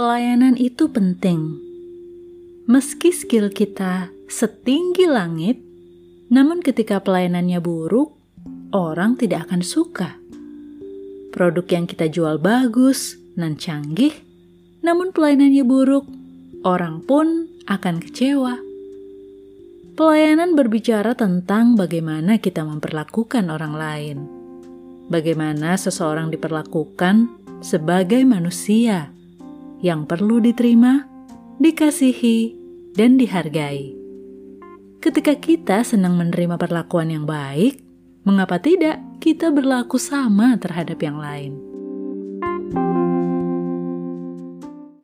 Pelayanan itu penting. Meski skill kita setinggi langit, namun ketika pelayanannya buruk, orang tidak akan suka. Produk yang kita jual bagus dan canggih, namun pelayanannya buruk, orang pun akan kecewa. Pelayanan berbicara tentang bagaimana kita memperlakukan orang lain, bagaimana seseorang diperlakukan sebagai manusia yang perlu diterima, dikasihi, dan dihargai. Ketika kita senang menerima perlakuan yang baik, mengapa tidak kita berlaku sama terhadap yang lain?